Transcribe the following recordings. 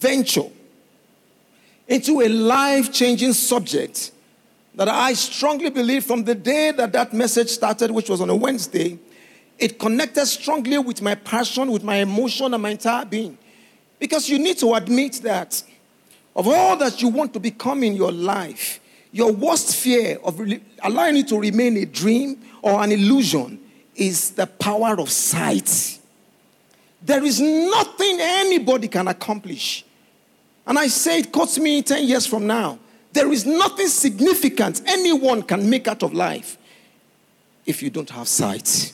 venture into a life changing subject that I strongly believe from the day that that message started, which was on a Wednesday, it connected strongly with my passion, with my emotion, and my entire being. Because you need to admit that of all that you want to become in your life, your worst fear of allowing it to remain a dream or an illusion is the power of sight. There is nothing anybody can accomplish. And I say it costs me 10 years from now. There is nothing significant anyone can make out of life if you don't have sight.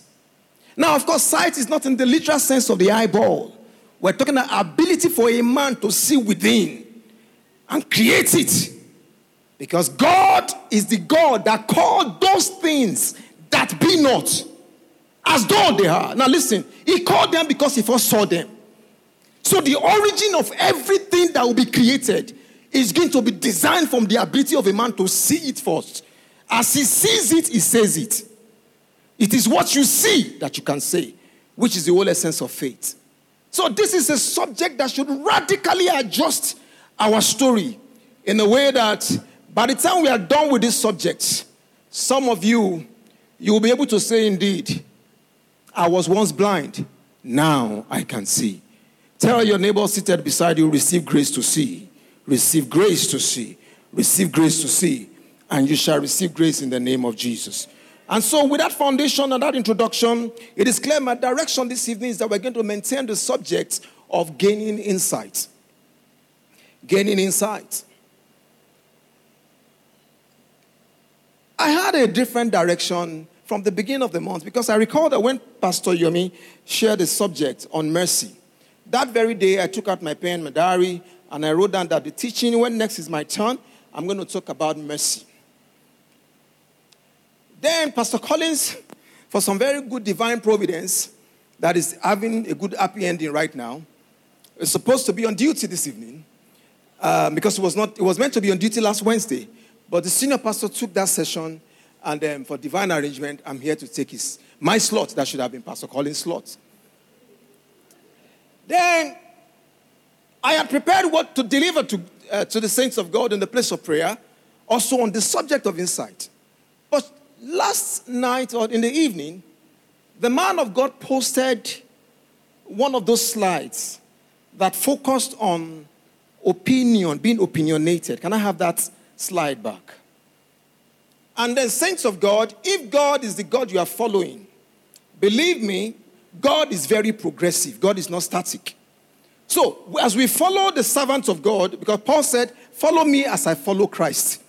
Now, of course, sight is not in the literal sense of the eyeball. We're talking about ability for a man to see within and create it. Because God is the God that called those things that be not as though they are. Now, listen, He called them because He first saw them. So, the origin of everything that will be created is going to be designed from the ability of a man to see it first. As he sees it, he says it. It is what you see that you can say, which is the whole essence of faith. So, this is a subject that should radically adjust our story in a way that by the time we are done with this subject, some of you, you will be able to say, Indeed, I was once blind, now I can see. Tell your neighbor seated beside you, receive grace to see. Receive grace to see. Receive grace to see. And you shall receive grace in the name of Jesus. And so, with that foundation and that introduction, it is clear my direction this evening is that we're going to maintain the subject of gaining insight. Gaining insight. I had a different direction from the beginning of the month because I recall that when Pastor Yomi shared the subject on mercy, that very day I took out my pen, my diary, and I wrote down that the teaching, when next is my turn, I'm going to talk about mercy. Then Pastor Collins, for some very good divine providence, that is having a good happy ending right now, is supposed to be on duty this evening uh, because it was not. It was meant to be on duty last Wednesday, but the senior pastor took that session, and um, for divine arrangement, I'm here to take his my slot. That should have been Pastor Collins' slot. Then I had prepared what to deliver to, uh, to the saints of God in the place of prayer, also on the subject of insight. But last night or in the evening, the man of God posted one of those slides that focused on opinion, being opinionated. Can I have that slide back? And then, saints of God, if God is the God you are following, believe me, God is very progressive. God is not static. So, as we follow the servants of God, because Paul said, Follow me as I follow Christ.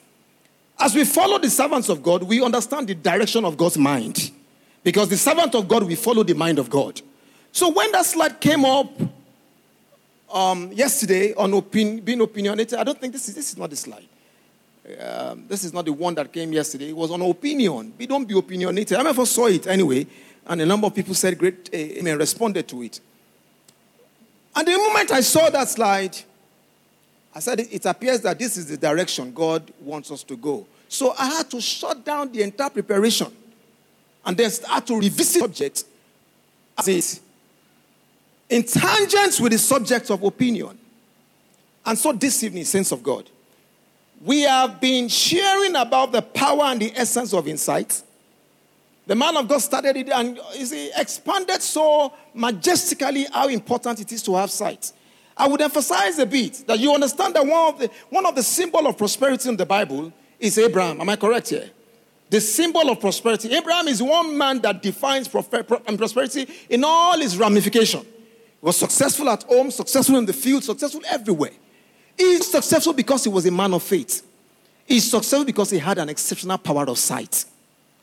As we follow the servants of God, we understand the direction of God's mind. Because the servant of God, we follow the mind of God. So, when that slide came up um, yesterday on opin- being opinionated, I don't think this is, this is not the slide. Um, this is not the one that came yesterday. It was on opinion. We don't be opinionated. I never saw it anyway. And a number of people said great uh, amen, responded to it. And the moment I saw that slide, I said, it appears that this is the direction God wants us to go. So I had to shut down the entire preparation and then start to revisit subject as is in tangents with the subject of opinion. And so this evening, Saints of God, we have been sharing about the power and the essence of insight. The man of God started it and he expanded so majestically how important it is to have sight. I would emphasize a bit that you understand that one of the one of the symbol of prosperity in the Bible is Abraham. Am I correct here? The symbol of prosperity. Abraham is one man that defines um, prosperity in all its ramification. He was successful at home, successful in the field, successful everywhere. He's successful because he was a man of faith. He's successful because he had an exceptional power of sight.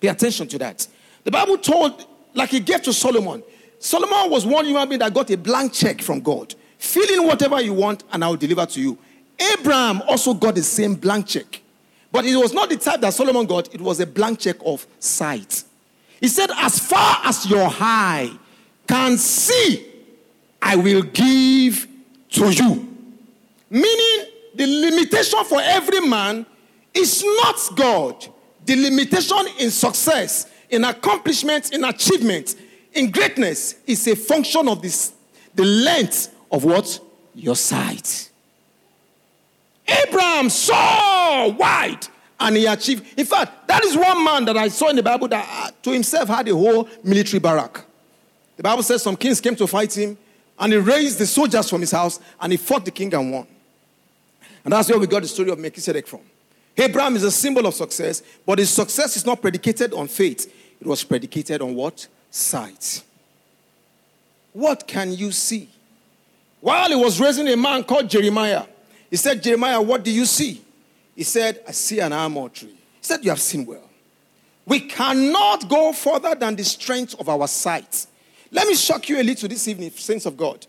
Pay attention to that. The Bible told, like he gave to Solomon, Solomon was one human being that got a blank check from God. Fill in whatever you want, and I will deliver to you. Abraham also got the same blank check. But it was not the type that Solomon got, it was a blank check of sight. He said, As far as your eye can see, I will give to you. Meaning, the limitation for every man is not God. The limitation in success in accomplishment, in achievement, in greatness is a function of this, the length of what? Your sight. Abraham saw wide and he achieved. In fact, that is one man that I saw in the Bible that uh, to himself had a whole military barrack. The Bible says some kings came to fight him and he raised the soldiers from his house and he fought the king and won. And that's where we got the story of Melchizedek from. Abraham is a symbol of success, but his success is not predicated on faith. It was predicated on what? Sight. What can you see? While he was raising a man called Jeremiah, he said, Jeremiah, what do you see? He said, I see an almond tree. He said, You have seen well. We cannot go further than the strength of our sight. Let me shock you a little this evening, saints of God.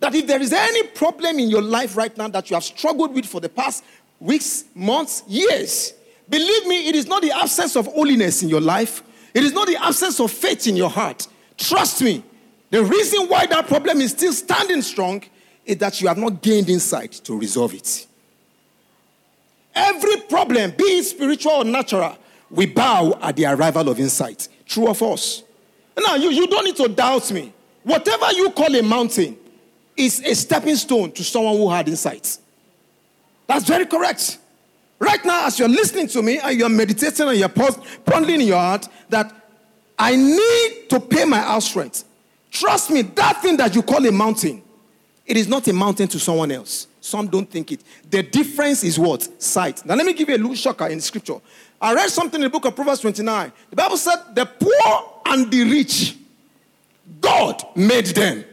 That if there is any problem in your life right now that you have struggled with for the past weeks, months, years, believe me, it is not the absence of holiness in your life, it is not the absence of faith in your heart. Trust me, the reason why that problem is still standing strong is that you have not gained insight to resolve it. Every problem, be it spiritual or natural, we bow at the arrival of insight. True of us. Now, you, you don't need to doubt me. Whatever you call a mountain is a stepping stone to someone who had insight. That's very correct. Right now, as you're listening to me and you're meditating and you're pondering in your heart that I need to pay my house rent. Trust me, that thing that you call a mountain, it is not a mountain to someone else. Some don't think it. The difference is what? Sight. Now, let me give you a little shocker in scripture. I read something in the book of Proverbs 29. The Bible said, The poor and the rich, God made them.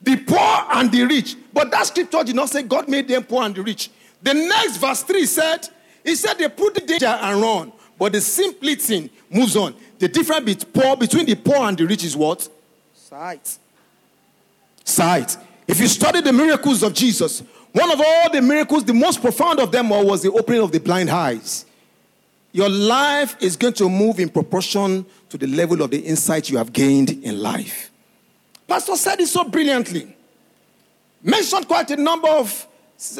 The poor and the rich. But that scripture did not say God made them poor and the rich. The next verse 3 said, He said they put the danger and run. But the simply thing moves on. The difference between the poor and the rich is what? Sight. Sight. If you study the miracles of Jesus, one of all the miracles, the most profound of them all was the opening of the blind eyes. Your life is going to move in proportion to the level of the insight you have gained in life. Pastor said it so brilliantly. Mentioned quite a number of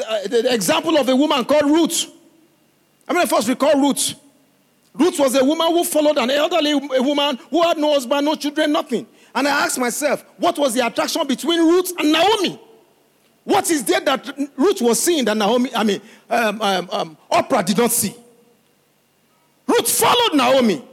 uh, the example of a woman called Ruth. I mean, first we call Ruth. Ruth was a woman who followed an elderly woman who had no husband, no children, nothing. And I asked myself, what was the attraction between Ruth and Naomi? What is there that Ruth was seeing that Naomi, I mean, um, um, um, Orpah did not see? Ruth followed Naomi.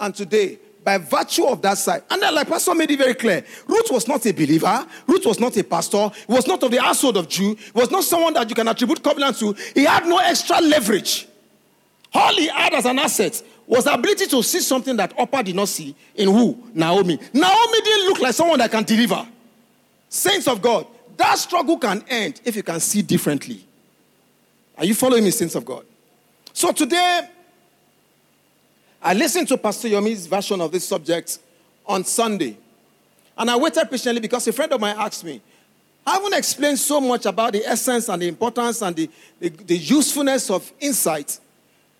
And today, by virtue of that side, and then, like Pastor made it very clear, Ruth was not a believer. Ruth was not a pastor. He was not of the household of Jew. He was not someone that you can attribute covenant to. He had no extra leverage. All he had as an asset was the ability to see something that Orpah did not see in who? Naomi. Naomi didn't look like someone that can deliver. Saints of God, that struggle can end if you can see differently. Are you following me, saints of God? So today, I listened to Pastor Yomi's version of this subject on Sunday. And I waited patiently because a friend of mine asked me, I haven't explained so much about the essence and the importance and the, the, the usefulness of insight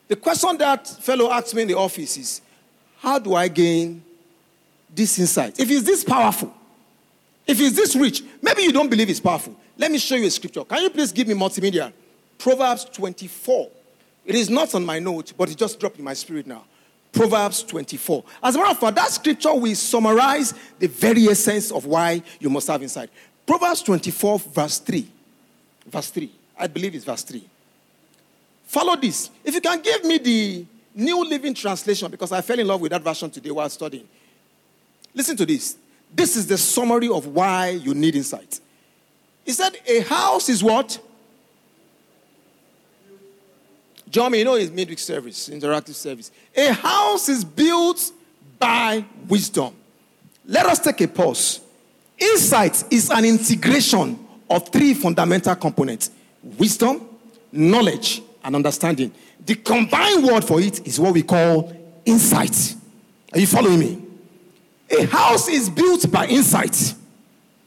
the question that fellow asked me in the office is how do I gain this insight? If it's this powerful, if it's this rich, maybe you don't believe it's powerful. Let me show you a scripture. Can you please give me multimedia? Proverbs 24. It is not on my note, but it just dropped in my spirit now. Proverbs 24. As a matter of fact, that scripture will summarize the very essence of why you must have insight. Proverbs 24, verse 3. Verse 3. I believe it's verse 3. Follow this. If you can give me the New Living Translation, because I fell in love with that version today while studying. Listen to this. This is the summary of why you need insight. He said, A house is what? John, you know his midweek service, interactive service. A house is built by wisdom. Let us take a pause. Insight is an integration of three fundamental components wisdom, knowledge, and understanding. The combined word for it is what we call insight. Are you following me? A house is built by insight.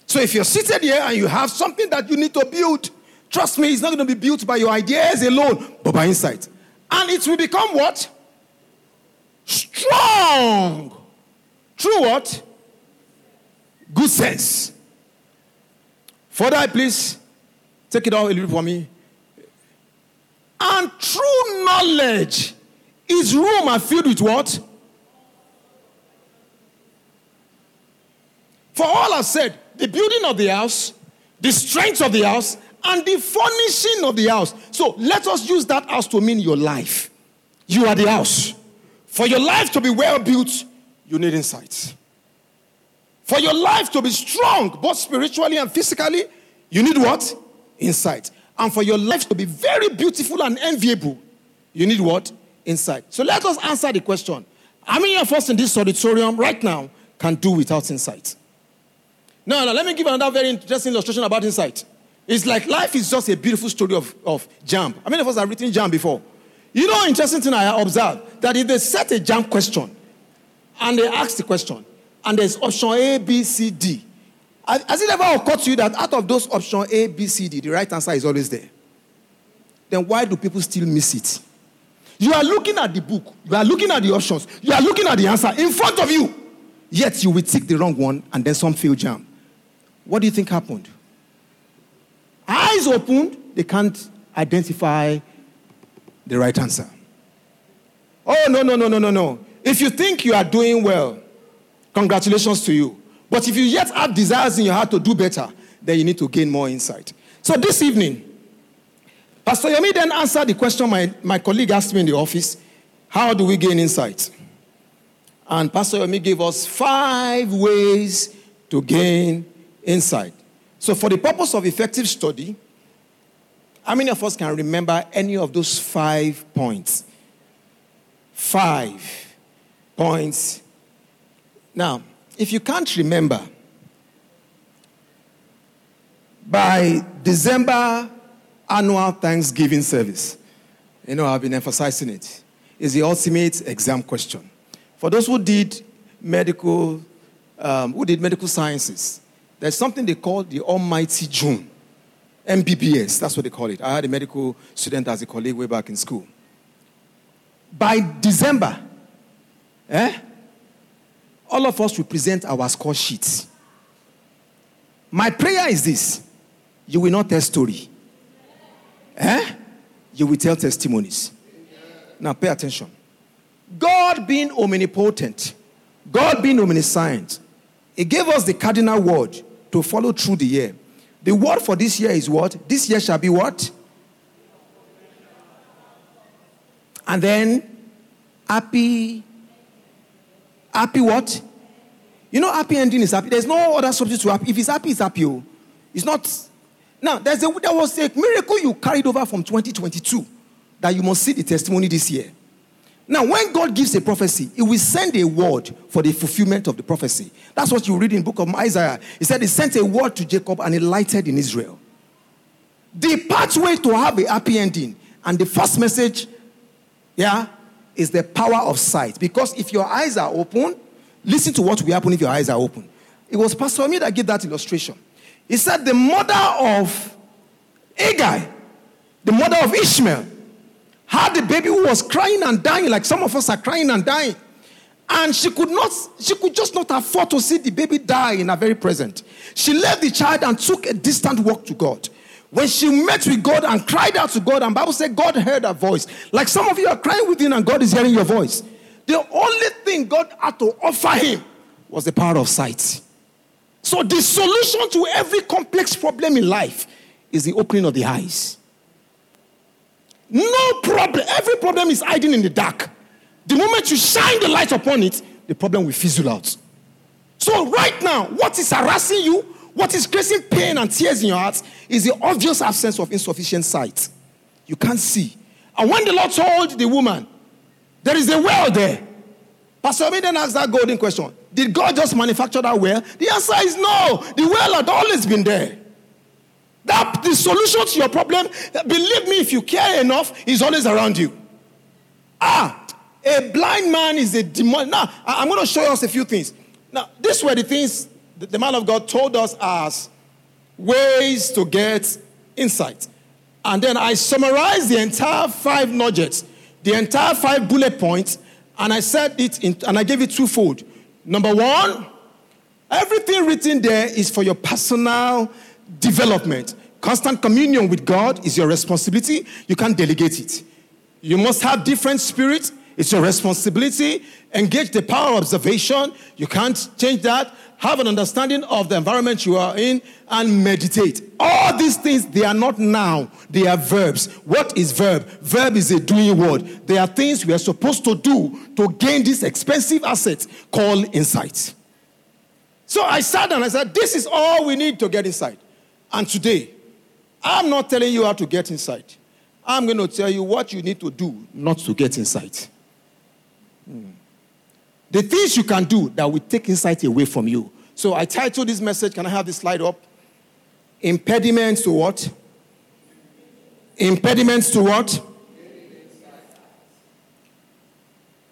So if you're seated here and you have something that you need to build, trust me, it's not going to be built by your ideas alone, but by insight. And it will become what? Strong. True what? Good sense. Further, please take it out a little for me. And true knowledge is room and filled with what? For all I've said, the building of the house, the strength of the house, and the furnishing of the house. So let us use that house to mean your life. You are the house. For your life to be well built, you need insight. For your life to be strong, both spiritually and physically, you need what? Insight. And for your life to be very beautiful and enviable, you need what? Insight. So let us answer the question. How many of us in this auditorium right now can do without insight? No, no, let me give another very interesting illustration about insight. It's like life is just a beautiful story of, of JAMB. How many of us have written JAMB before? You know, interesting thing I observed that if they set a JAMB question and they ask the question, and there's option A, B, C, D. Has it ever occurred to you that out of those options A, B, C, D, the right answer is always there? Then why do people still miss it? You are looking at the book, you are looking at the options, you are looking at the answer in front of you, yet you will tick the wrong one and then some fail JAMB. What do you think happened? Eyes opened, they can't identify the right answer. Oh, no, no, no, no, no, no. If you think you are doing well, Congratulations to you. But if you yet have desires in your heart to do better, then you need to gain more insight. So this evening, Pastor Yomi then answered the question my, my colleague asked me in the office How do we gain insight? And Pastor Yomi gave us five ways to gain insight. So, for the purpose of effective study, how many of us can remember any of those five points? Five points now, if you can't remember, by December annual Thanksgiving service, you know, I've been emphasizing it, is the ultimate exam question. For those who did medical, um, who did medical sciences, there's something they call the Almighty June. MBBS, that's what they call it. I had a medical student as a colleague way back in school. By December, eh, all of us will present our score sheets. My prayer is this you will not tell story. Eh? You will tell testimonies. Now pay attention. God being omnipotent, God being omniscient, He gave us the cardinal word to follow through the year. The word for this year is what? This year shall be what? And then happy Happy what? You know, happy ending is happy. There's no other subject to happy. If it's happy, it's happy. Oh. It's not. Now, there's a, there was a miracle you carried over from 2022 that you must see the testimony this year. Now, when God gives a prophecy, He will send a word for the fulfillment of the prophecy. That's what you read in book of Isaiah. He said He sent a word to Jacob and He lighted in Israel. The pathway to have a happy ending and the first message, yeah, is the power of sight. Because if your eyes are open, listen to what will happen if your eyes are open. It was Pastor Ami that gave that illustration. He said the mother of Hagar, the mother of Ishmael, had a baby who was crying and dying, like some of us are crying and dying. And she could not, she could just not afford to see the baby die in her very present. She left the child and took a distant walk to God. When she met with God and cried out to God, and Bible said God heard her voice. Like some of you are crying within and God is hearing your voice. The only thing God had to offer him was the power of sight. So the solution to every complex problem in life is the opening of the eyes. No problem. Every problem is hiding in the dark. The moment you shine the light upon it, the problem will fizzle out. So, right now, what is harassing you, what is causing pain and tears in your heart is the obvious absence of insufficient sight. You can't see. And when the Lord told the woman, there is a well there, Pastor Yomi then asked that golden question Did God just manufacture that well? The answer is no. The well had always been there. That the solution to your problem, believe me, if you care enough, is always around you. Ah, a blind man is a demon. Now, I'm going to show us a few things. Now, these were the things the man of God told us as ways to get insight. And then I summarized the entire five nuggets, the entire five bullet points, and I said it in, and I gave it twofold. Number one, everything written there is for your personal development. Constant communion with God is your responsibility. You can't delegate it. You must have different spirits It's your responsibility. Engage the power of observation. You can't change that. Have an understanding of the environment you are in and meditate. All these things, they are not now, they are verbs. What is verb? Verb is a doing word. They are things we are supposed to do to gain this expensive asset called insight. So I sat down and I said, This is all we need to get inside. And today, I'm not telling you how to get insight. I'm going to tell you what you need to do not to get insight. Hmm. The things you can do that will take insight away from you. So I titled this message, can I have this slide up? Impediments to what? Impediments to what?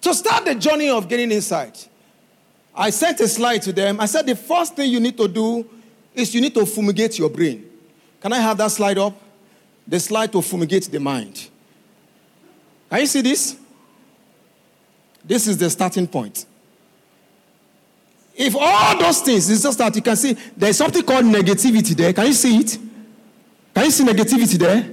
To start the journey of getting insight, I sent a slide to them. I said the first thing you need to do is you need to fumigate your brain. Can I have that slide up? The slide to fumigate the mind. Can you see this? This is the starting point. If all those things is just that you can see there's something called negativity there. Can you see it? Can you see negativity there?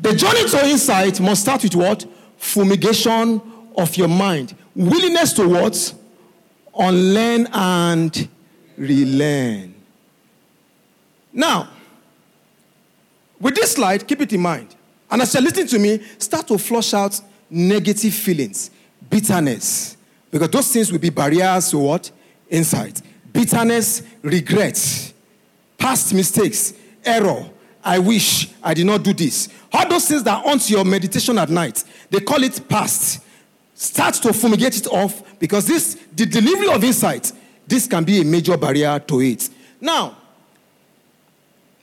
The journey to insight must start with what? Fumigation of your mind. Willingness to what? Unlearn and relearn. Now, with this slide, keep it in mind. And as you're listening to me, start to flush out negative feelings, bitterness, because those things will be barriers to what? Insight. Bitterness, regret, past mistakes, error. I wish I did not do this. All those things that haunt your meditation at night, they call it past. Start to fumigate it off because this, the delivery of insight, this can be a major barrier to it. Now,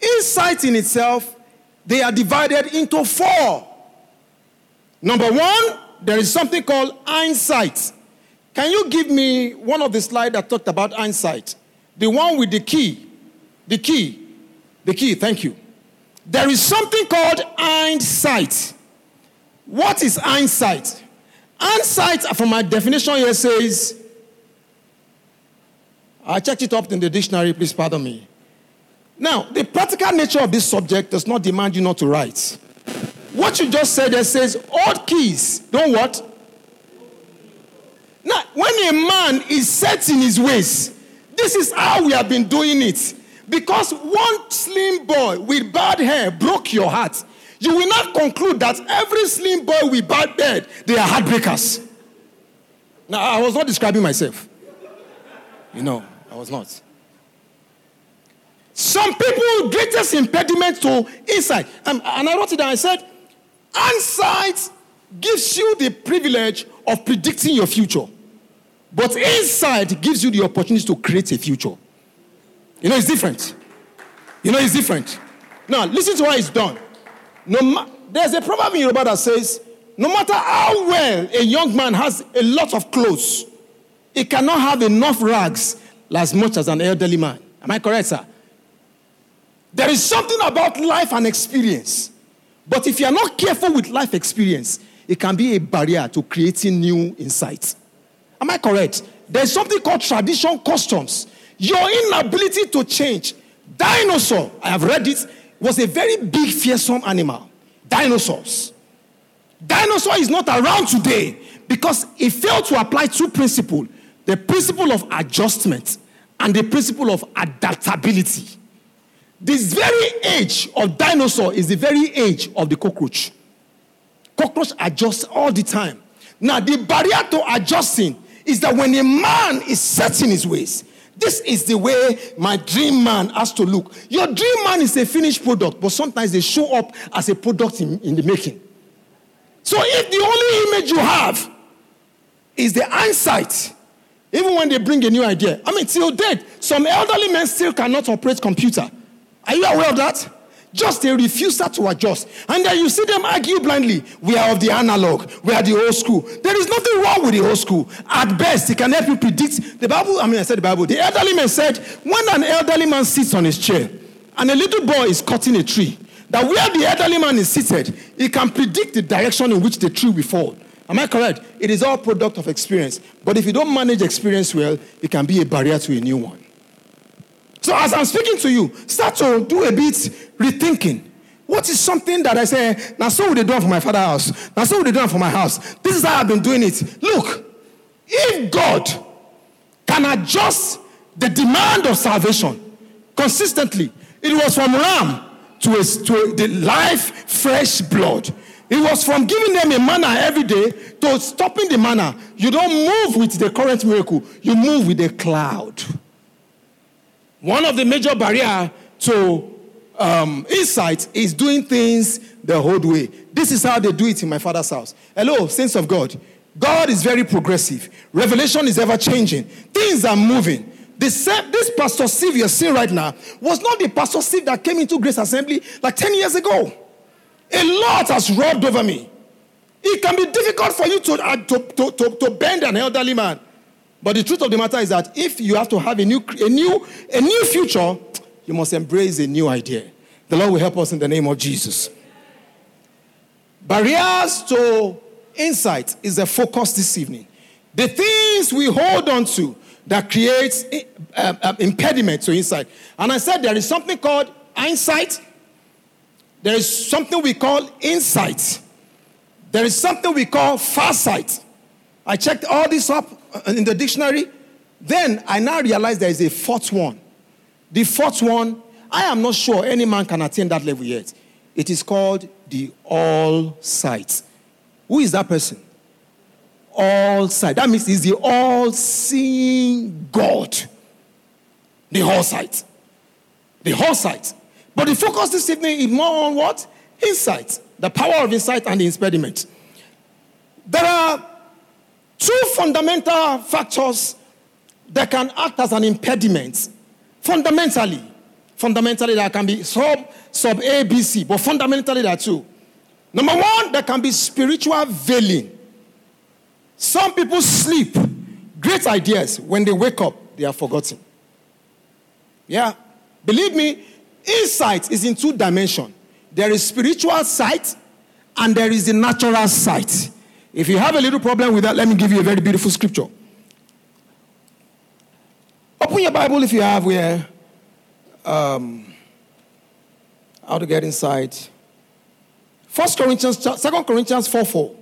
insight in itself, they are divided into four. Number one, there is something called hindsight. Can you give me one of the slides that talked about hindsight? The one with the key. The key. The key, thank you. There is something called hindsight. What is hindsight? Hindsight, from my definition here, says, I checked it up in the dictionary, please pardon me. Now, the practical nature of this subject does not demand you not to write. What you just said there says, old keys don't what? Now, when a man is set in his ways, this is how we have been doing it. Because one slim boy with bad hair broke your heart, you will not conclude that every slim boy with bad hair, they are heartbreakers. Now, I was not describing myself. You know, I was not. Some people greatest impediment to insight. Um, and I wrote it down. I said, insight gives you the privilege of predicting your future. But insight gives you the opportunity to create a future. You know, it's different. You know, it's different. Now, listen to how it's done. No ma- There's a proverb in Yoruba that says, no matter how well a young man has a lot of clothes, he cannot have enough rags as much as an elderly man. Am I correct, sir? There is something about life and experience. But if you are not careful with life experience, it can be a barrier to creating new insights. Am I correct? There's something called tradition customs. Your inability to change. Dinosaur, I have read it, was a very big, fearsome animal. Dinosaurs. Dinosaur is not around today because it failed to apply two principles the principle of adjustment and the principle of adaptability. This very age of dinosaur is the very age of the cockroach. Cockroach adjusts all the time. Now, the barrier to adjusting is that when a man is set in his ways, this is the way my dream man has to look. Your dream man is a finished product, but sometimes they show up as a product in, in the making. So if the only image you have is the hindsight, even when they bring a new idea, I mean, till date, some elderly men still cannot operate computer. Are you aware of that? Just a refusal to adjust. And then you see them argue blindly. We are of the analog. We are the old school. There is nothing wrong with the old school. At best, it can help you predict. The Bible, I mean, I said the Bible. The elderly man said, when an elderly man sits on his chair and a little boy is cutting a tree, that where the elderly man is seated, he can predict the direction in which the tree will fall. Am I correct? It is all product of experience. But if you don't manage experience well, it can be a barrier to a new one. So as I'm speaking to you, start to do a bit rethinking. What is something that I say, now so would they do for my father's house? Now so would they do for my house? This is how I've been doing it. Look, if God can adjust the demand of salvation consistently, it was from ram to, a, to a, the life, fresh blood. It was from giving them a manna every day to stopping the manna. You don't move with the current miracle, you move with the cloud. One of the major barrier to um, insight is doing things the old way. This is how they do it in my father's house. Hello, saints of God. God is very progressive. Revelation is ever changing. Things are moving. Same, this Pastor Steve you're seeing right now was not the Pastor Steve that came into Grace Assembly like 10 years ago. A lot has rubbed over me. It can be difficult for you to, uh, to, to, to, to bend an elderly man. But the truth of the matter is that if you have to have a new, a new, a new future, you must embrace a new idea. The Lord will help us in the name of Jesus. Barriers to insight is the focus this evening. The things we hold on to that creates uh, impediment to insight. And I said there is something called insight. There is something we call insight. There is something we call farsight. I checked all this up uh, in the dictionary. Then I now realize there is a fourth one. The fourth one, I am not sure any man can attain that level yet. It is called the all sight. Who is that person? All sight. That means he's the all seeing God. The all sight. The whole sight. But the focus this evening is more on what? Insight. The power of insight and the impediment. There are two fundamental factors that can act as an impediment. Fundamentally. Fundamentally, there can be sub, sub A, B, C, but fundamentally, there are two. Number one, there can be spiritual veiling. Some people sleep. Great ideas. When they wake up, they are forgotten. Yeah. Believe me, insight is in two dimensions. There is spiritual sight and there is the natural sight. If you have a little problem with that, let me give you a very beautiful scripture. Open your Bible if you have where um, how to get inside. First Corinthians, Second Corinthians 4 4.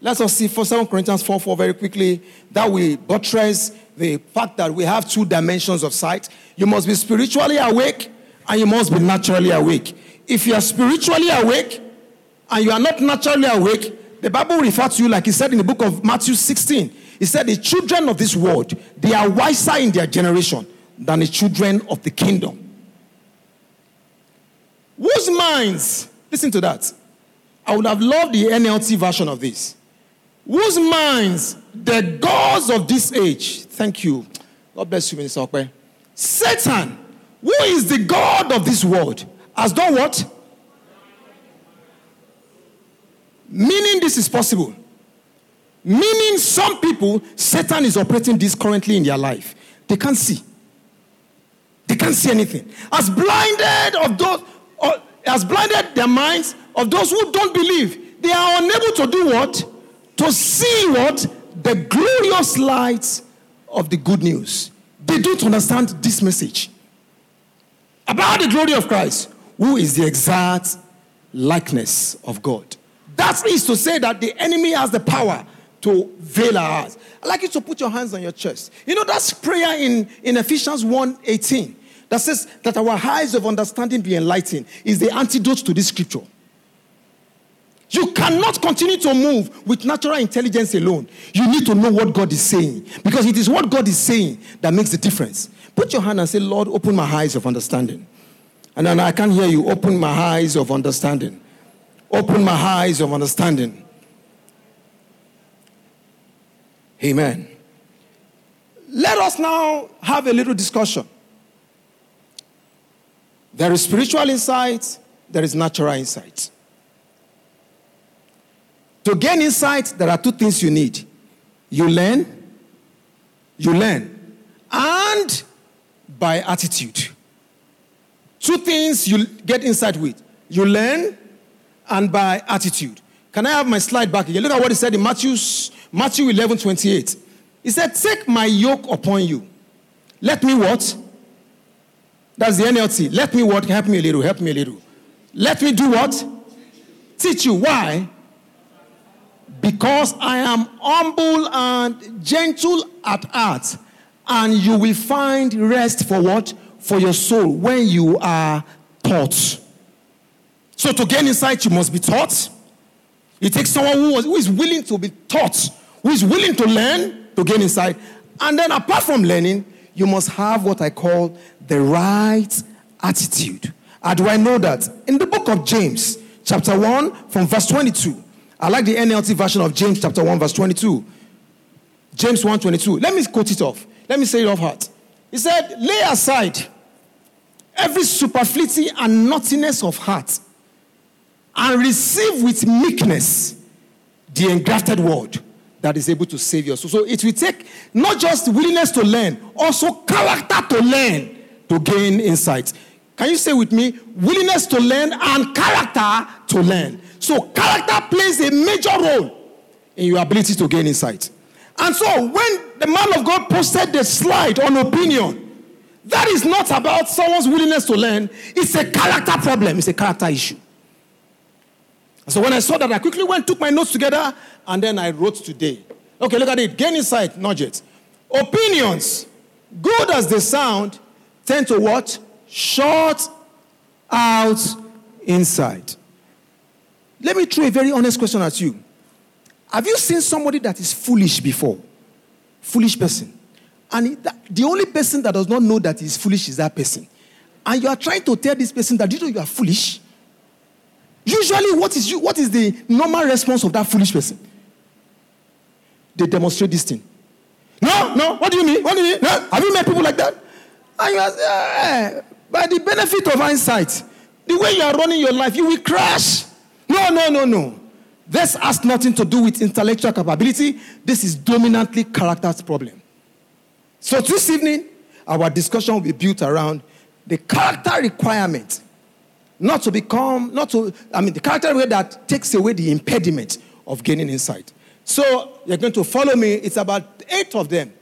Let us see for 2 Corinthians 4 4 very quickly. That we buttress the fact that we have two dimensions of sight. You must be spiritually awake and you must be naturally awake. If you are spiritually awake and you are not naturally awake, the Bible refers to you like he said in the book of Matthew 16. He said, The children of this world, they are wiser in their generation than the children of the kingdom. Whose minds, listen to that. I would have loved the NLT version of this. Whose minds, the gods of this age, thank you. God bless you, Minister Okpe. Satan, who is the God of this world, has done what? Meaning this is possible. Meaning some people, Satan is operating this currently in their life. They can't see. They can't see anything. As blinded of those, or has blinded their minds of those who don't believe. They are unable to do what? To see what? The glorious light of the good news. They don't understand this message about the glory of Christ, who is the exact likeness of God. That is to say that the enemy has the power to veil our eyes. I'd like you to put your hands on your chest. You know, that's prayer in, in Ephesians 1 18 that says that our eyes of understanding be enlightened is the antidote to this scripture. You cannot continue to move with natural intelligence alone. You need to know what God is saying because it is what God is saying that makes the difference. Put your hand and say, Lord, open my eyes of understanding. And then I can hear you, open my eyes of understanding. Open my eyes of understanding. Amen. Let us now have a little discussion. There is spiritual insight, there is natural insight. To gain insight, there are two things you need you learn, you learn, and by attitude. Two things you get insight with you learn and by attitude. Can I have my slide back again? Look at what he said in Matthew, Matthew 11 28. He said, Take my yoke upon you. Let me what? That's the NLT. Let me what? Help me a little. Help me a little. Let me do what? Teach you. Why? Because I am humble and gentle at heart, and you will find rest for what? For your soul when you are taught. So, to gain insight, you must be taught. It takes someone who, who is willing to be taught, who is willing to learn to gain insight. And then, apart from learning, you must have what I call the right attitude. How do I know that? In the book of James, chapter 1, from verse 22. I like the NLT version of James chapter 1, verse 22. James 1 22. Let me quote it off. Let me say it off heart. He said, Lay aside every superfluity and naughtiness of heart and receive with meekness the engrafted word that is able to save you. So, so it will take not just willingness to learn, also character to learn to gain insight. Can you say with me? Willingness to learn and character to learn. So, character plays a major role in your ability to gain insight. And so, when the man of God posted the slide on opinion, that is not about someone's willingness to learn, it's a character problem, it's a character issue. So, when I saw that, I quickly went, took my notes together, and then I wrote today. Okay, look at it. Gain insight, not yet. Opinions, good as they sound, tend to what? Short out insight. Let me throw a very honest question at you. Have you seen somebody that is foolish before? Foolish person. And the only person that does not know that he's foolish is that person. And you are trying to tell this person that you know you are foolish. Usually, what is, you, what is the normal response of that foolish person? They demonstrate this thing. No, no, what do you mean? What do you mean? No? Have you met people like that? And you are, eh, by the benefit of hindsight, the way you are running your life, you will crash. No, no, no, no. This has nothing to do with intellectual capability. This is dominantly character's problem. So this evening, our discussion will be built around the character requirement. Not to become, not to, I mean, the character way that takes away the impediment of gaining insight. So you're going to follow me. It's about eight of them.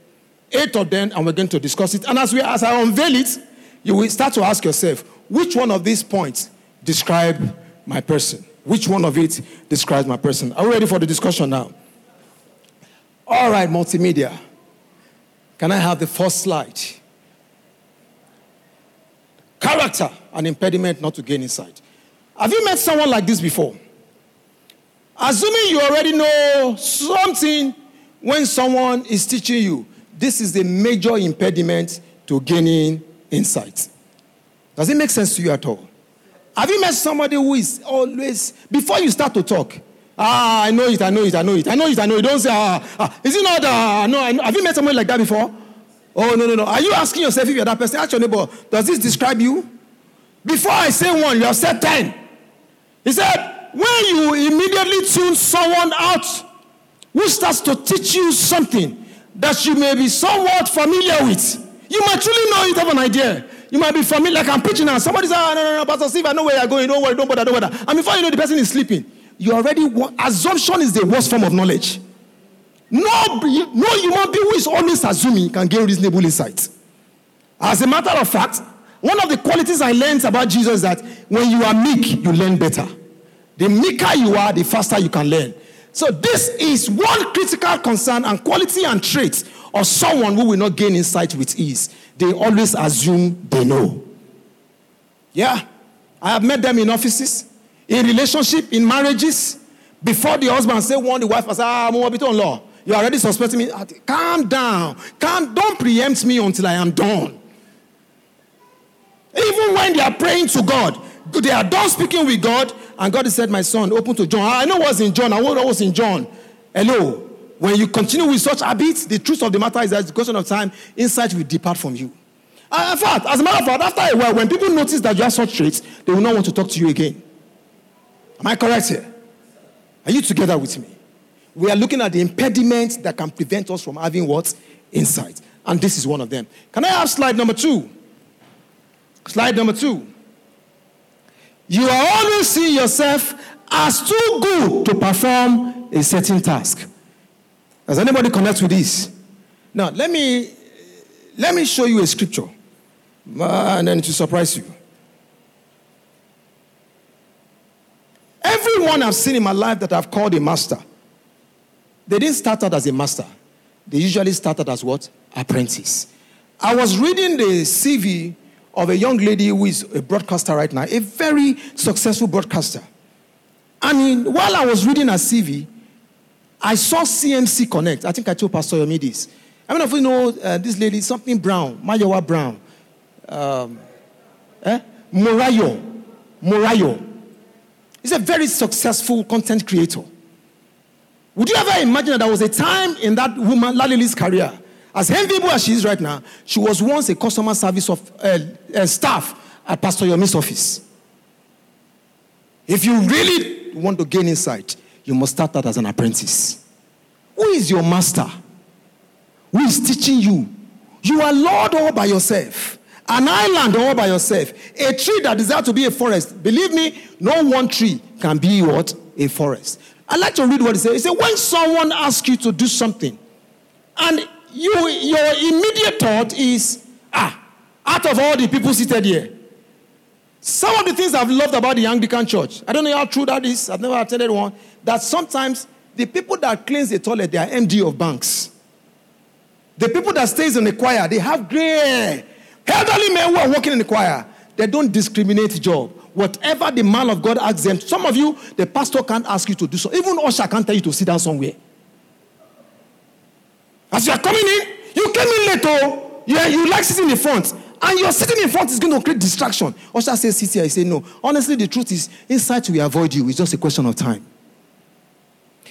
Eight of them, and we're going to discuss it. And as we as I unveil it, you will start to ask yourself, which one of these points describe my person? Which one of it describes my person? Are we ready for the discussion now? All right, multimedia. Can I have the first slide? Character, an impediment not to gain insight. Have you met someone like this before? Assuming you already know something when someone is teaching you, this is the major impediment to gaining insight. Does it make sense to you at all? Have you met somebody who is always, before you start to talk, ah, I know it, I know it, I know it, I know it, I know it. Don't say, ah, ah. is it not, ah, no, I know. Have you met someone like that before? Oh, no, no, no. Are you asking yourself if you're that person? Ask your neighbor, does this describe you? Before I say one, you have said ten. He said, when you immediately tune someone out who starts to teach you something that you may be somewhat familiar with, you might truly know it, have an idea. You might be familiar, like I'm preaching now. Somebody says, oh, no, no, no, Pastor Steve, I know where you're going. Don't worry, don't bother, don't bother. And before you know, the person is sleeping. You already, assumption is the worst form of knowledge. No, no human being who is always assuming can gain reasonable insight. As a matter of fact, one of the qualities I learned about Jesus is that when you are meek, you learn better. The meeker you are, the faster you can learn. So, this is one critical concern and quality and trait of someone who will not gain insight with ease. They always assume they know. Yeah, I have met them in offices, in relationship, in marriages. Before the husband say one, the wife say, "Ah, I'm on law." You're already suspecting me. Calm down. Calm. Don't preempt me until I am done. Even when they are praying to God, they are done speaking with God, and God said, My son, open to John. I know what's in John. I know what's in John. Hello. When you continue with such habits, the truth of the matter is that it's a question of time, insight will depart from you. And in fact, as a matter of fact, after a while, when people notice that you have such traits, they will not want to talk to you again. Am I correct here? Are you together with me? We are looking at the impediments that can prevent us from having what? Insight. And this is one of them. Can I have slide number two? Slide number two. You are always seeing yourself as too good to perform a certain task. Does anybody connect with this? Now, let me let me show you a scripture, and then it will surprise you. Everyone I've seen in my life that I've called a master, they didn't start out as a master. They usually started as what? Apprentice. I was reading the CV of a young lady who is a broadcaster right now, a very successful broadcaster. And in, while I was reading her CV, I saw CMC Connect. I think I told Pastor Yomi this. I mean, if you know uh, this lady, something Brown, Mayowa Brown. Um, eh? Morayo. Morayo. He's a very successful content creator. Would you ever imagine that there was a time in that woman, Lalily's career, as enviable as she is right now, she was once a customer service of uh, uh, staff at Pastor Yomi's office. If you really want to gain insight, you must start out as an apprentice. Who is your master? Who is teaching you? You are Lord all by yourself. An island all by yourself. A tree that desires to be a forest. Believe me, no one tree can be what? A forest. I like to read what he says. He said, when someone asks you to do something, and you, your immediate thought is, ah, out of all the people seated here, some of the things I've loved about the Anglican church, I don't know how true that is, I've never attended one, that sometimes the people that cleans the toilet, they are MD of banks. The people that stays in the choir, they have gray Elderly men who are working in the choir, they don't discriminate job. Whatever the man of God asks them, some of you, the pastor can't ask you to do so. Even usher can't tell you to sit down somewhere. As you are coming in, you came in late, oh, yeah, you like sitting in the front. And your sitting in front is going to create distraction. Usher says, sit here. I say, no. Honestly, the truth is, inside we avoid you. It's just a question of time.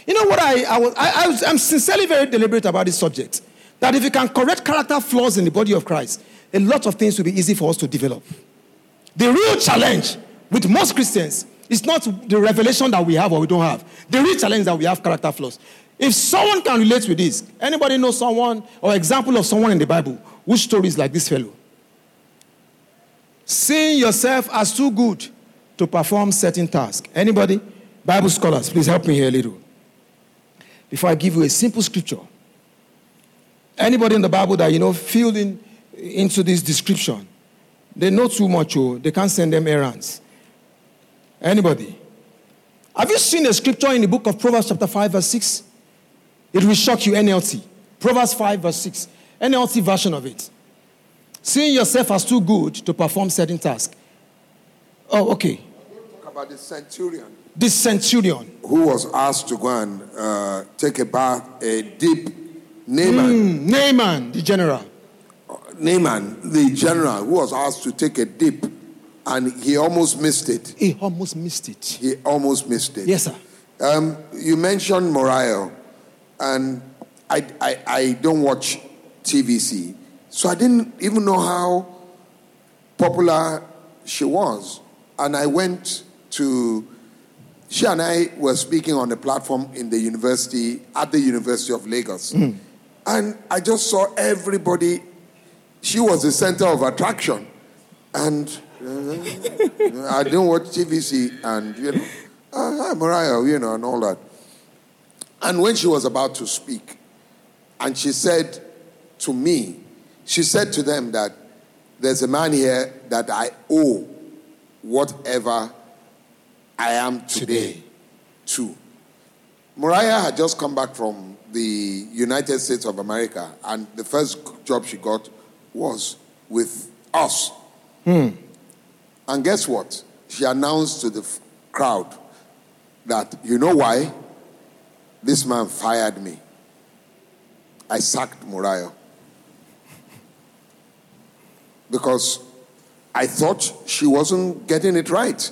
You know what? I, I was, I, I was, I'm sincerely very deliberate about this subject. That if you can correct character flaws in the body of Christ, a lot of things will be easy for us to develop. The real challenge with most Christians is not the revelation that we have or we don't have. The real challenge that we have character flaws. If someone can relate with this, anybody know someone or example of someone in the Bible whose story is like this fellow? Seeing yourself as too good to perform certain tasks. Anybody? Bible scholars, please help me here a little. Before I give you a simple scripture. Anybody in the Bible that you know filled feeling into this description. They know too much, oh, they can't send them errands. Anybody? Have you seen a scripture in the book of Proverbs, chapter 5, verse 6? It will shock you, NLT. Proverbs 5, verse 6. NLT version of it. Seeing yourself as too good to perform certain tasks. Oh, okay. Talk about the centurion. The centurion. Who was asked to go and uh, take a bath, a deep Naaman. Mm, Naaman, the general. Naaman, the general, who was asked to take a dip, and he almost missed it. He almost missed it. He almost missed it. Yes, sir. Um, you mentioned Morayo, and I, I, I don't watch TVC, so I didn't even know how popular she was. And I went to, she and I were speaking on a platform in the university, at the University of Lagos. Mm. And I just saw everybody she was the center of attraction. And uh, I didn't watch TVC and, you know, uh, hi, Morayo, you know, and all that. And when she was about to speak, and she said to me, she said to them that there's a man here that I owe whatever I am today, today. to. Morayo had just come back from the United States of America, and the first job she got was with us. Hmm. And guess what? She announced to the crowd that, you know why? This man fired me. I sacked Morayo. Because I thought she wasn't getting it right.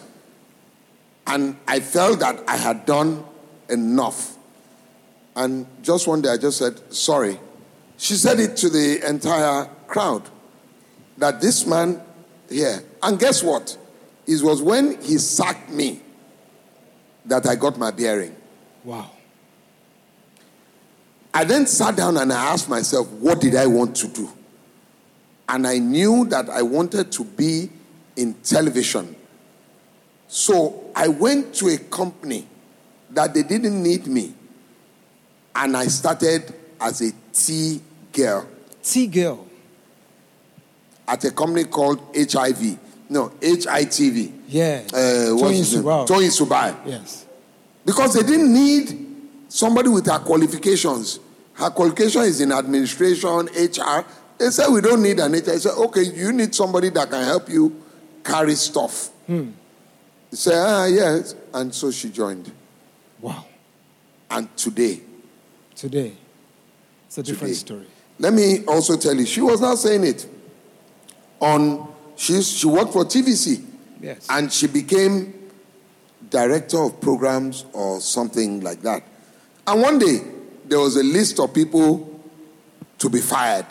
And I felt that I had done enough. And just one day I just said, sorry. She said it to the entire crowd that this man here, and guess what? It was when he sacked me that I got my bearing. Wow. I then sat down and I asked myself, what did I want to do? And I knew that I wanted to be in television. So I went to a company that they didn't need me. And I started as a T girl. T girl at a company called HIV. No, HITV. Yeah. Uh, what's his name? Toyin Subair. Yes. Because they didn't need somebody with her qualifications. Her qualification is in administration, HR. They said, We don't need an HR. They said, Okay, you need somebody that can help you carry stuff. Hmm. He said, Ah, yes. And so she joined. Wow. And today, Today, it's a different Today. story. let me also tell you, she was not saying it. On she, she worked for TVC Yes. and she became director of programs or something like that. And one day there was a list of people to be fired.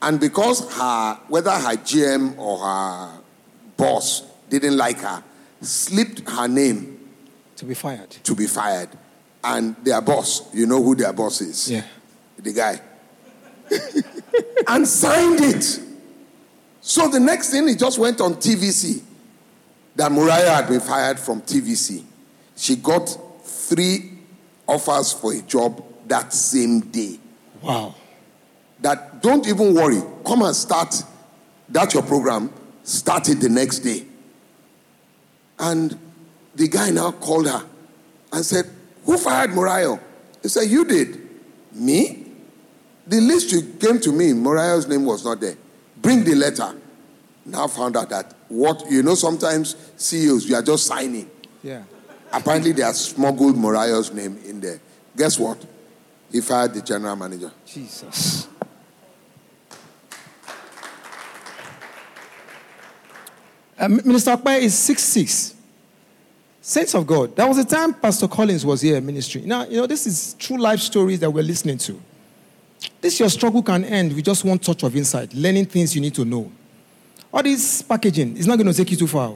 And because her whether her GM or her boss didn't like her, slipped her name to be fired. to be fired. And their boss, you know who their boss is? Yeah. the guy, and signed it. So the next thing, he just went on TVC that Morayo had been fired from TVC. She got three offers for a job that same day. Wow. That don't even worry, come and start. That's your program. Start it the next day. And the guy now called her and said, Who fired Morayo? He said, You did. Me? The list you came to me, Morayo's name was not there. Bring the letter. Now found out that what you know, sometimes CEOs, you are just signing. Yeah. Apparently, they have smuggled Morayo's name in there. Guess what? He fired the general manager. Jesus. Uh, Minister Akpai is six six. Saints of God. That was the time Pastor Collins was here in ministry. Now, you know, this is true life stories that we're listening to. This your struggle can end with just one touch of insight, learning things you need to know. All this packaging is not going to take you too far.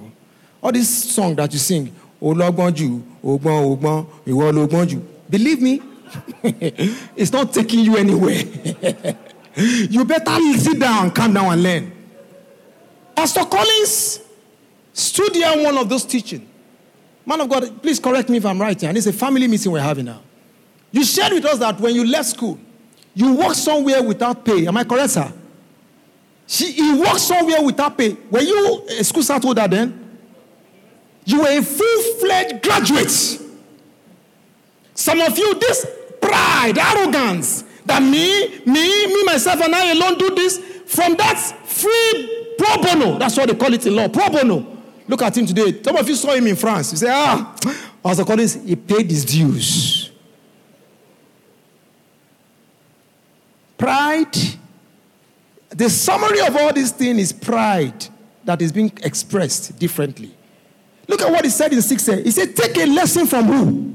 All this song that you sing, Ologbonju, Ogbon, Ogbon, Iwo Ologbonju. Believe me, it's not taking you anywhere. you better sit down, calm down, and learn. Pastor Collins here one of those teaching. Man of God, please correct me if I'm right here. And it's a family meeting we're having now. You shared with us that when you left school, you worked somewhere without pay. Am I correct, sir? She, he worked somewhere without pay. Were you a school start holder then? You were a full-fledged graduate. Some of you, this pride, arrogance, that me, me, me, myself, and I alone do this from that free pro bono. That's what they call it in law, pro bono. Look at him today. Some of you saw him in France. You say, ah, Pastor Collins, he paid his dues. Pride. The summary of all these things is pride that is being expressed differently. Look at what he said in 6 He said, Take a lesson from who?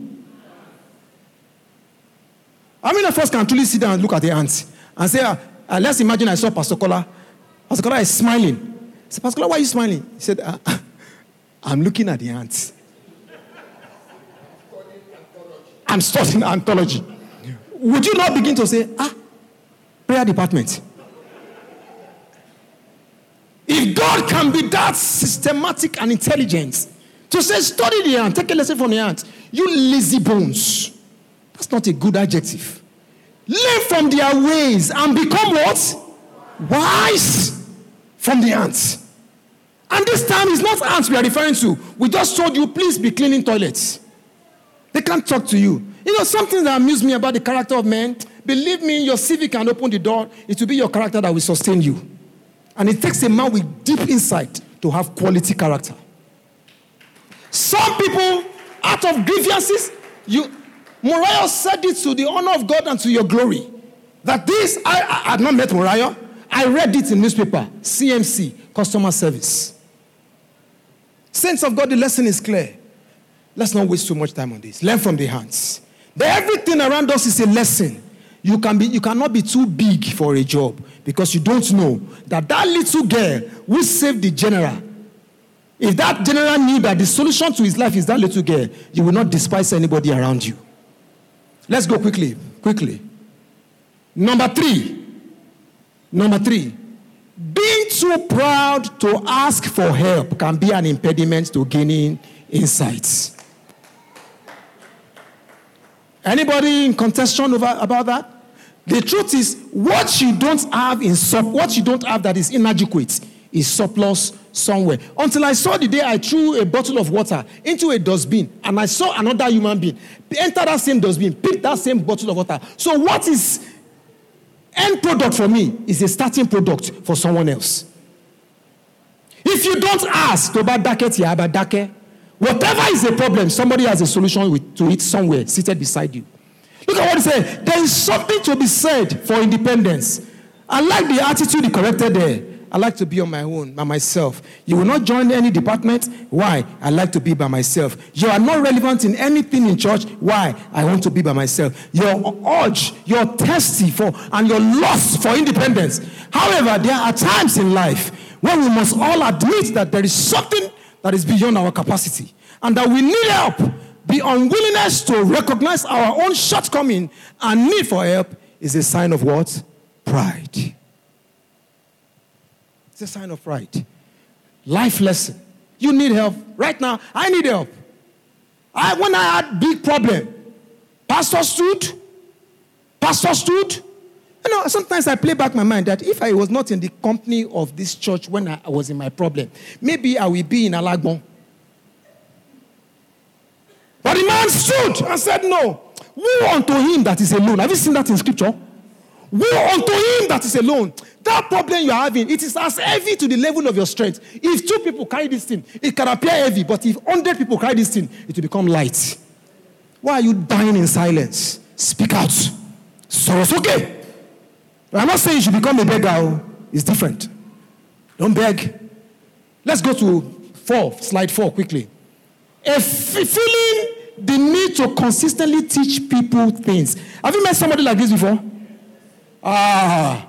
How many of us can truly sit down and look at the ants and say, ah, ah, Let's imagine I saw Pastor Kola. Pastor Kola is smiling. I said, Pastor Kola, why are you smiling? He said, ah, I'm looking at the ants. I'm studying anthology. Would you not begin to say, Ah, prayer department? If God can be that systematic and intelligent to say, study the ant, take a lesson from the ant, you lazy bones. That's not a good adjective. Learn from their ways and become what? Wise from the ants. And this time is not ants we are referring to. We just told you, please be cleaning toilets. They can't talk to you. You know, something that amused me about the character of men, believe me, your CV can open the door. It will be your character that will sustain you. And it takes a man with deep insight to have quality character. Some people, out of grievances, you Morayo said it to the honor of God and to your glory. That this, I, I had not met Morayo. I read it in newspaper, CMC, customer service. Saints of God, the lesson is clear. Let's not waste too much time on this. Learn from the hands. The, everything around us is a lesson. You, can be, you cannot be too big for a job because you don't know that that little girl will save the general, if that general knew that the solution to his life is that little girl, you will not despise anybody around you. Let's go quickly, quickly. Number three. Number three. Being too proud to ask for help can be an impediment to gaining insights. Anybody in contention over, about that? The truth is, what you don't have in sup- what you don't have that is inadequate is surplus somewhere. Until I saw the day I threw a bottle of water into a dustbin and I saw another human being enter that same dustbin, pick that same bottle of water. So, what is end product for me is a starting product for someone else. If you don't ask to buy daket ya dake, whatever is a problem, somebody has a solution to it somewhere seated beside you. Look at what he said. There is something to be said for independence. I like the attitude he corrected there. I like to be on my own, by myself. You will not join any department. Why? I like to be by myself. You are not relevant in anything in church. Why? I want to be by myself. Your urge, your thirsty for, and your loss for independence. However, there are times in life when we must all admit that there is something that is beyond our capacity and that we need help. The unwillingness to recognize our own shortcoming and need for help is a sign of what? Pride. It's a sign of pride. Life lesson. You need help. Right now, I need help. I, when I had big problem, pastor stood, pastor stood. You know, sometimes I play back my mind that if I was not in the company of this church when I was in my problem, maybe I will be in Alagbon. But the man stood and said, No. Woe unto him that is alone. Have you seen that in scripture? Woe unto him that is alone. That problem you are having, it is as heavy to the level of your strength. If two people carry this thing, it can appear heavy, but if 100 people carry this thing, it will become light. Why are you dying in silence? Speak out. So it's okay. I'm not saying you should become a beggar, oh. it's different. Don't beg. Let's go to four, slide four quickly. A feeling the need to consistently teach people things. Have you met somebody like this before? Ah.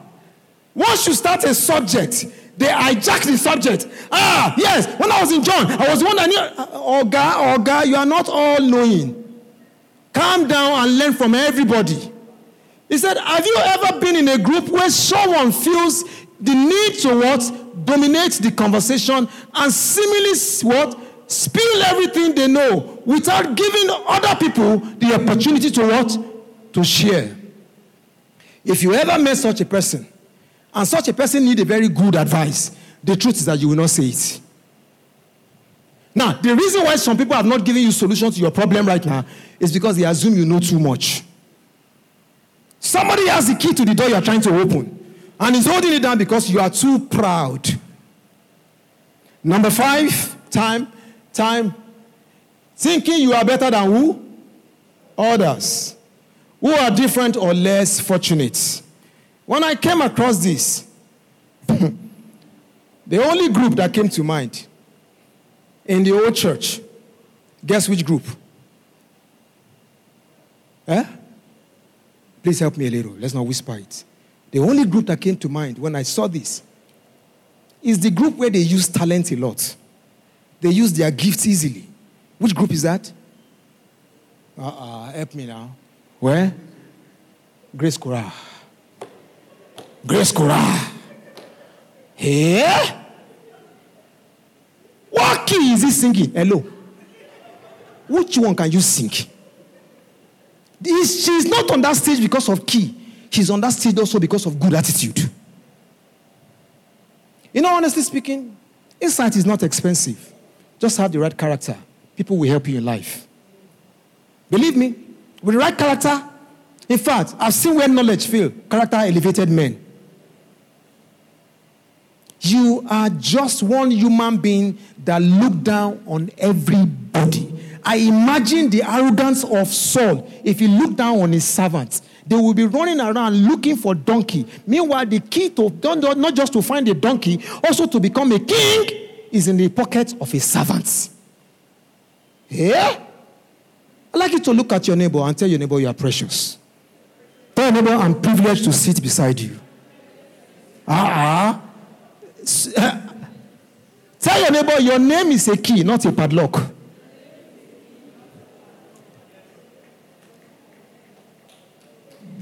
Once you start a subject, they hijack the subject. Ah, yes. When I was in John, I was wondering, oh God, oh God, you are not all knowing. Calm down and learn from everybody. He said, Have you ever been in a group where someone feels the need to what? Dominate the conversation and seemingly what? Spill everything they know without giving other people the opportunity to what? To share. If you ever met such a person, and such a person need a very good advice, the truth is that you will not say it. Now, the reason why some people have not given you solution to your problem right now is because they assume you know too much. Somebody has the key to the door you are trying to open, and is holding it down because you are too proud. Number five, time, time. Thinking you are better than who? Others. Who are different or less fortunate. When I came across this, the only group that came to mind in the old church, guess which group? Eh? Please help me a little. Let's not whisper it. The only group that came to mind when I saw this is the group where they use talent a lot. They use their gifts easily. Which group is that? Uh-uh, help me now. Where? Grace Korah. Grace Korah. Here? What key is he singing? Hello. Which one can you sing? She's not on that stage because of key. She's on that stage also because of good attitude. You know, honestly speaking, insight is not expensive. Just have the right character. People will help you in life. Believe me, with the right character, in fact, I've seen where knowledge fail, character elevated men. You are just one human being that looked down on everybody. I imagine the arrogance of Saul if he looked down on his servants. They will be running around looking for donkey. Meanwhile, the key to not just to find a donkey, also to become a king, is in the pocket of his servants. Yeah? I'd like you to look at your neighbor and tell your neighbor you are precious. Tell your neighbor I'm privileged to sit beside you. Ah, uh-uh. Tell your neighbor your name is a key, not a padlock.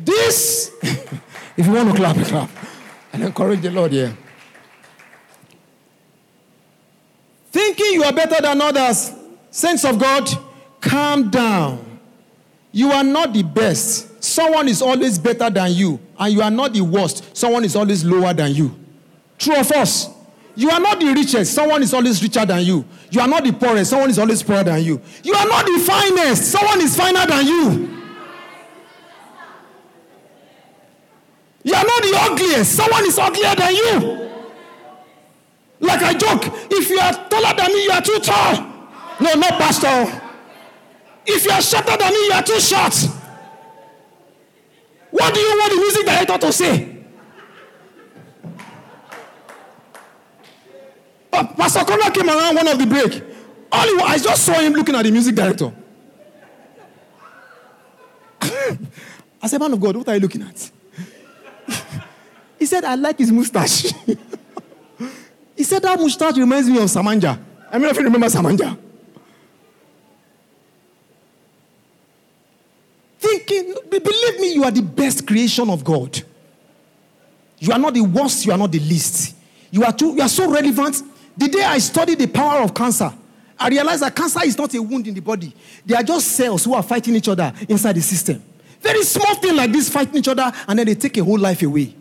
This, if you want to clap, clap. And encourage the Lord here. Thinking you are better than others, saints of God, calm down. You are not the best. Someone is always better than you, and you are not the worst. Someone is always lower than you. True of us. You are not the richest. Someone is always richer than you. You are not the poorest. Someone is always poorer than you. You are not the finest. Someone is finer than you. You are not the ugliest. Someone is uglier than you. Like I joke, if you are taller than me, you are too tall. No, not pastor. If you are shorter than me, you are too short. What do you want the music director to say? Oh, Pastor Conrad came around one of the break. All he, I just saw him looking at the music director. I said, Man of God, what are you looking at? he said, I like his mustache. he said, That mustache reminds me of Samanja. I mean, if you remember Samanja. Thinking, believe me, you are the best creation of God. You are not the worst, you are not the least. You are, too, you are so relevant the day I studied the power of cancer, I realized that cancer is not a wound in the body. They are just cells who are fighting each other inside the system. Very small thing like this fighting each other, and then they take a whole life away.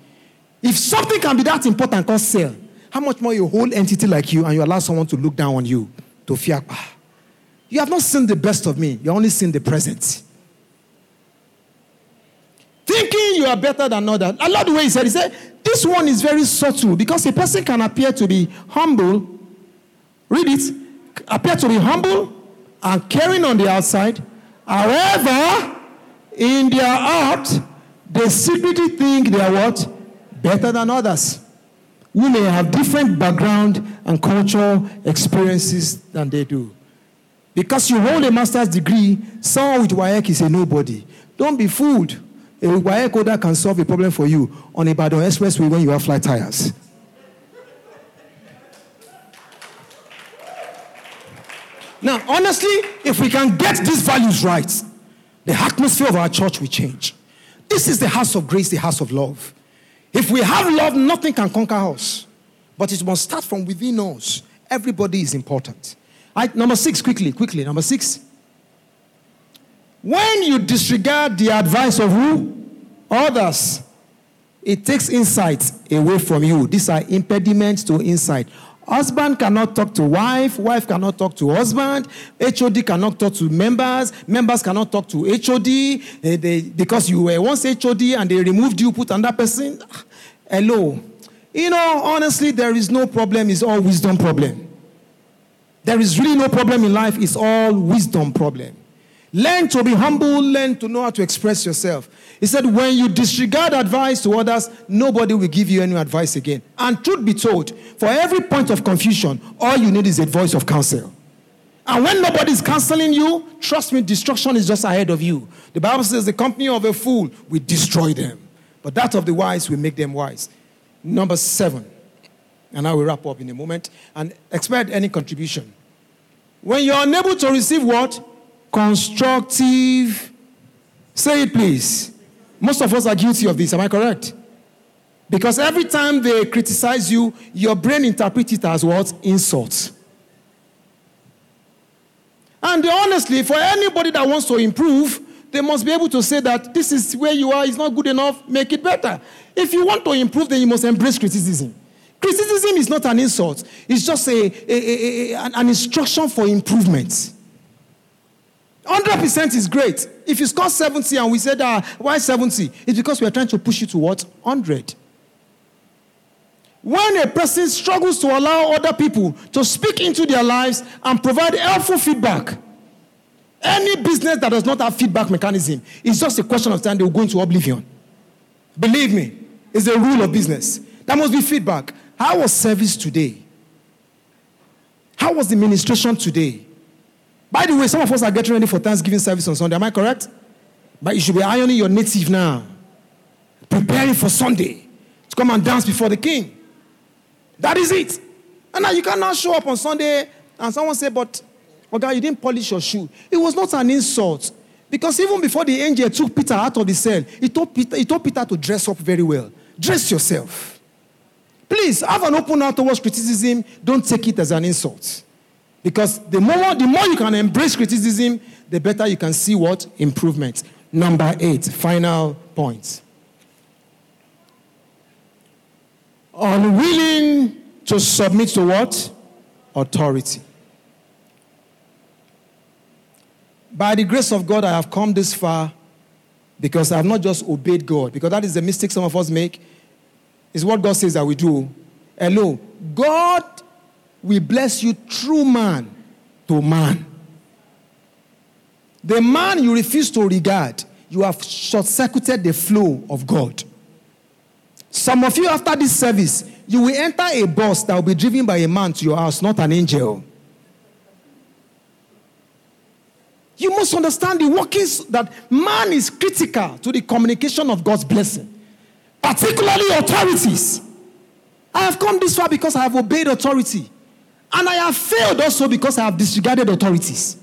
If something can be that important called cell, how much more a whole entity like you, and you allow someone to look down on you, to fear? Ah, you have not seen the best of me, you only seen the present. Thinking you are better than others. I love the way he said, he said, this one is very subtle because a person can appear to be humble. Read it. Appear to be humble and caring on the outside. However, in their heart, they secretly think they are what? Better than others. We may have different background and cultural experiences than they do. Because you hold a master's degree, someone with WAEC is a nobody. Don't be fooled. A wire coder can solve a problem for you on a Ibadan Expressway when you have flat tires. Now, honestly, if we can get these values right, the atmosphere of our church will change. This is the house of grace, the house of love. If we have love, nothing can conquer us. But it must start from within us. Everybody is important. Right, number six, quickly, quickly. Number six. When you disregard the advice of who? Others. It takes insight away from you. These are impediments to insight. Husband cannot talk to wife, wife cannot talk to husband, HOD cannot talk to members, members cannot talk to HOD they, because you were once HOD and they removed you, put another person. Hello. You know, honestly, there is no problem, it's all wisdom problem. There is really no problem in life, it's all wisdom problem. Learn to be humble, learn to know how to express yourself. He said, when you disregard advice to others, nobody will give you any advice again. And truth be told, for every point of confusion, all you need is a voice of counsel. And when nobody is counseling you, trust me, destruction is just ahead of you. The Bible says the company of a fool will destroy them, but that of the wise will make them wise. Number seven, and I will wrap up in a moment and expect any contribution. When you're unable to receive what? Constructive. Say it, please. Most of us are guilty of this. Am I correct? Because every time they criticize you, your brain interprets it as what? Insult. And honestly, for anybody that wants to improve, they must be able to say that this is where you are, it's not good enough, make it better. If you want to improve, then you must embrace criticism. Criticism is not an insult, it's just a, a, a, an instruction for improvement. 100% is great. If you score 70 and we said, ah, why 70? It's because we are trying to push you to what? 100. When a person struggles to allow other people to speak into their lives and provide helpful feedback, any business that does not have feedback mechanism is just a question of time they will go into oblivion. Believe me, it's a rule of business. That must be feedback. How was service today? How was the ministration today? By the way, some of us are getting ready for Thanksgiving service on Sunday. Am I correct? But you should be ironing your native now, preparing for Sunday to come and dance before the king. That is it. And now you cannot show up on Sunday and someone say, But, oh God, you didn't polish your shoe. It was not an insult. Because even before the angel took Peter out of the cell, he told Peter, he told Peter to dress up very well. Dress yourself. Please have an open heart towards criticism. Don't take it as an insult. Because the more, the more you can embrace criticism, the better you can see what? Improvement. Number eight, final point. Unwilling to submit to what? Authority. By the grace of God, I have come this far because I have not just obeyed God, because that is the mistake some of us make. Is what God says that we do. Hello. God will bless you through man to man. The man you refuse to regard, you have short circuited the flow of God. Some of you, after this service, you will enter a bus that will be driven by a man to your house, not an angel. You must understand the workings that man is critical to the communication of God's blessing, particularly authorities. I have come this far because I have obeyed authority, and I have failed also because I have disregarded authorities.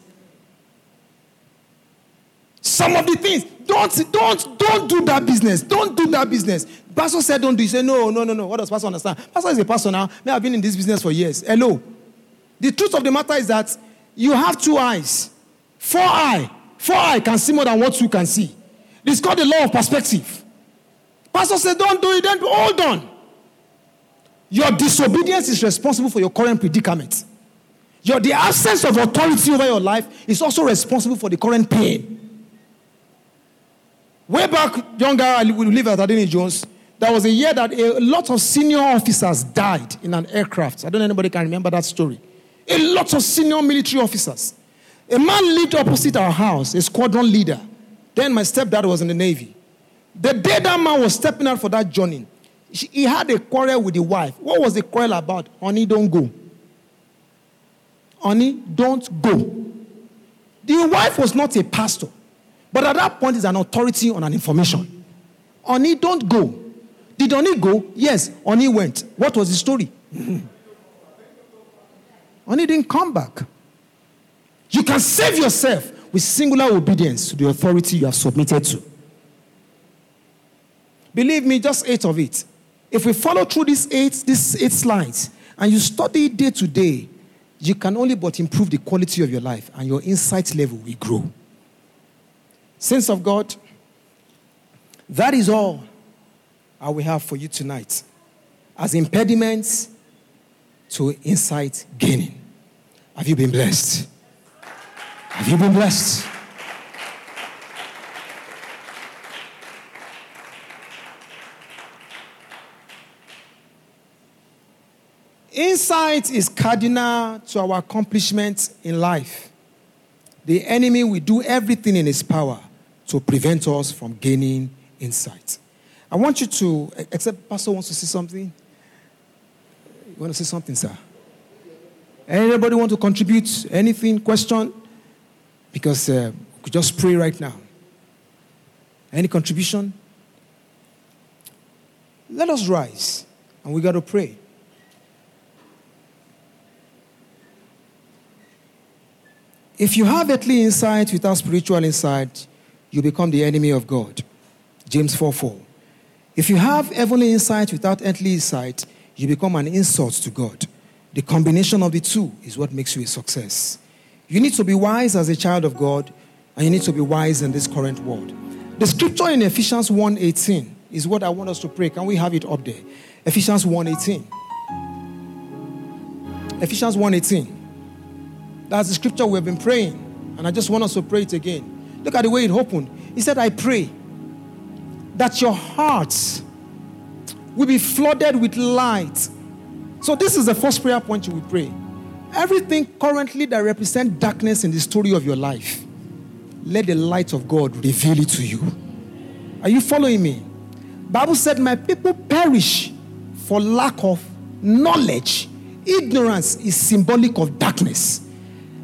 Some of the things, don't, don't, don't do that business. Don't do that business. Pastor said, don't do. You say, no, no, no, no. What does Pastor understand? Pastor is a pastor now. May I've been in this business for years. Hello. The truth of the matter is that you have two eyes. Four eye. Four eye can see more than what you can see. It's called the law of perspective. Pastor said, don't do it. Then hold on. Your disobedience is responsible for your current predicament. Your the absence of authority over your life is also responsible for the current pain. Way back, younger, I we live at Adeniyi Jones. There was a year that a lot of senior officers died in an aircraft. I don't know anybody can remember that story. A lot of senior military officers. A man lived opposite our house, a squadron leader. Then my stepdad was in the Navy. The day that man was stepping out for that journey, he had a quarrel with the wife. What was the quarrel about? Honey, don't go. Honey, don't go. The wife was not a pastor. But at that point, is an authority on an information. Honey, don't go. Did Honey go? Yes, Honey went. What was the story? Honey didn't come back. You can save yourself with singular obedience to the authority you have submitted to. Believe me, just eight of it. If we follow through these eight, these eight slides, and you study day to day, you can only but improve the quality of your life, and your insight level will grow. Saints of God, that is all I will have for you tonight as impediments to insight gaining. Have you been blessed? Have you been blessed? Insight is cardinal to our accomplishments in life. The enemy will do everything in his power to prevent us from gaining insight. I want you to, except Pastor wants to say something. You want to say something, sir? Anybody want to contribute? Anything? Question? Because uh, we could just pray right now. Any contribution? Let us rise and we got to pray. If you have earthly insight without spiritual insight, you become the enemy of God. James 4 4. If you have heavenly insight without earthly insight, you become an insult to God. The combination of the two is what makes you a success. You need to be wise as a child of God, and you need to be wise in this current world. The scripture in Ephesians 1:18 is what I want us to pray. Can we have it up there? Ephesians 1:18. Ephesians 1:18. That's the scripture we have been praying, and I just want us to pray it again. Look at the way it opened. He said, I pray that your hearts will be flooded with light. So, this is the first prayer point you will pray. Everything currently that represents darkness in the story of your life, let the light of God reveal it to you. Are you following me? Bible said, My people perish for lack of knowledge. Ignorance is symbolic of darkness.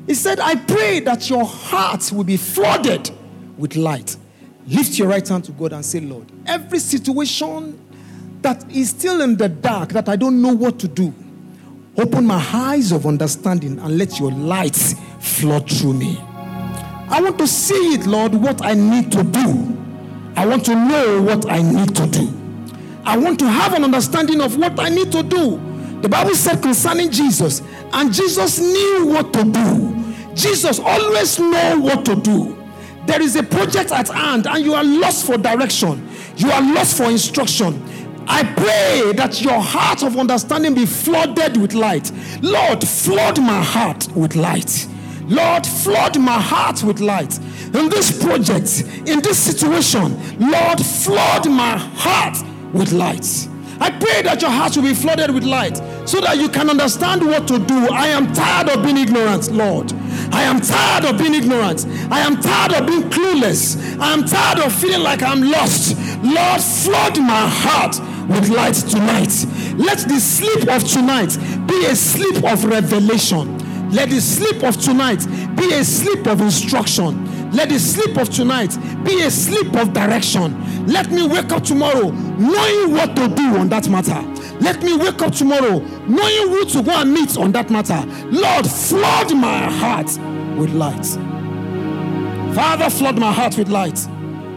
He said, I pray that your heart will be flooded with light. Lift your right hand to God and say, Lord, every situation that is still in the dark, that I don't know what to do, open my eyes of understanding and let your light flood through me. I want to see it, Lord, what I need to do. I want to know what I need to do. I want to have an understanding of what I need to do. The Bible said concerning Jesus, and Jesus knew what to do. Jesus always know what to do. There is a project at hand and you are lost for direction. You are lost for instruction. I pray that your heart of understanding be flooded with light. Lord, flood my heart with light. Lord, flood my heart with light. In this project, in this situation, Lord, flood my heart with light. I pray that your heart will be flooded with light so that you can understand what to do. I am tired of being ignorant, Lord. I am tired of being ignorant. I am tired of being clueless. I am tired of feeling like I'm lost. Lord, flood my heart with light tonight. Let the sleep of tonight be a sleep of revelation. Let the sleep of tonight be a sleep of instruction. Let the sleep of tonight be a sleep of direction. Let me wake up tomorrow knowing what to do on that matter. Let me wake up tomorrow knowing who to go and meet on that matter. Lord, flood my heart with light. Father, flood my heart with light.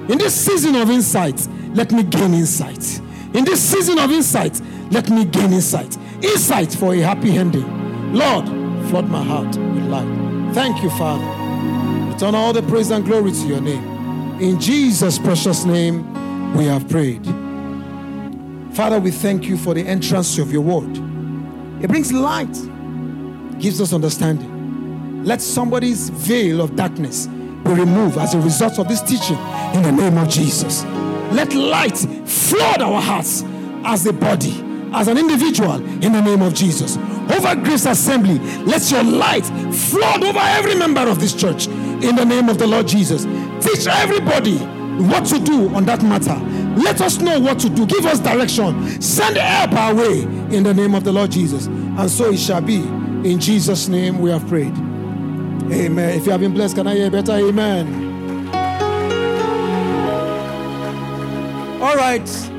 In this season of insight, let me gain insight. In this season of insight, let me gain insight. Insight for a happy ending. Lord, flood my heart with light. Thank you, Father. Return all the praise and glory to your name. In Jesus' precious name, we have prayed. Father, we thank you for the entrance of your word. It brings light, gives us understanding. Let somebody's veil of darkness be removed as a result of this teaching in the name of Jesus. Let light flood our hearts as a body, as an individual, in the name of Jesus. Over Grace Assembly, let your light flood over every member of this church in the name of the Lord Jesus. Teach everybody what to do on that matter. Let us know what to do. Give us direction. Send help our way in the name of the Lord Jesus. And so it shall be. In Jesus' name we have prayed. Amen. If you have been blessed, can I hear better? Amen. All right.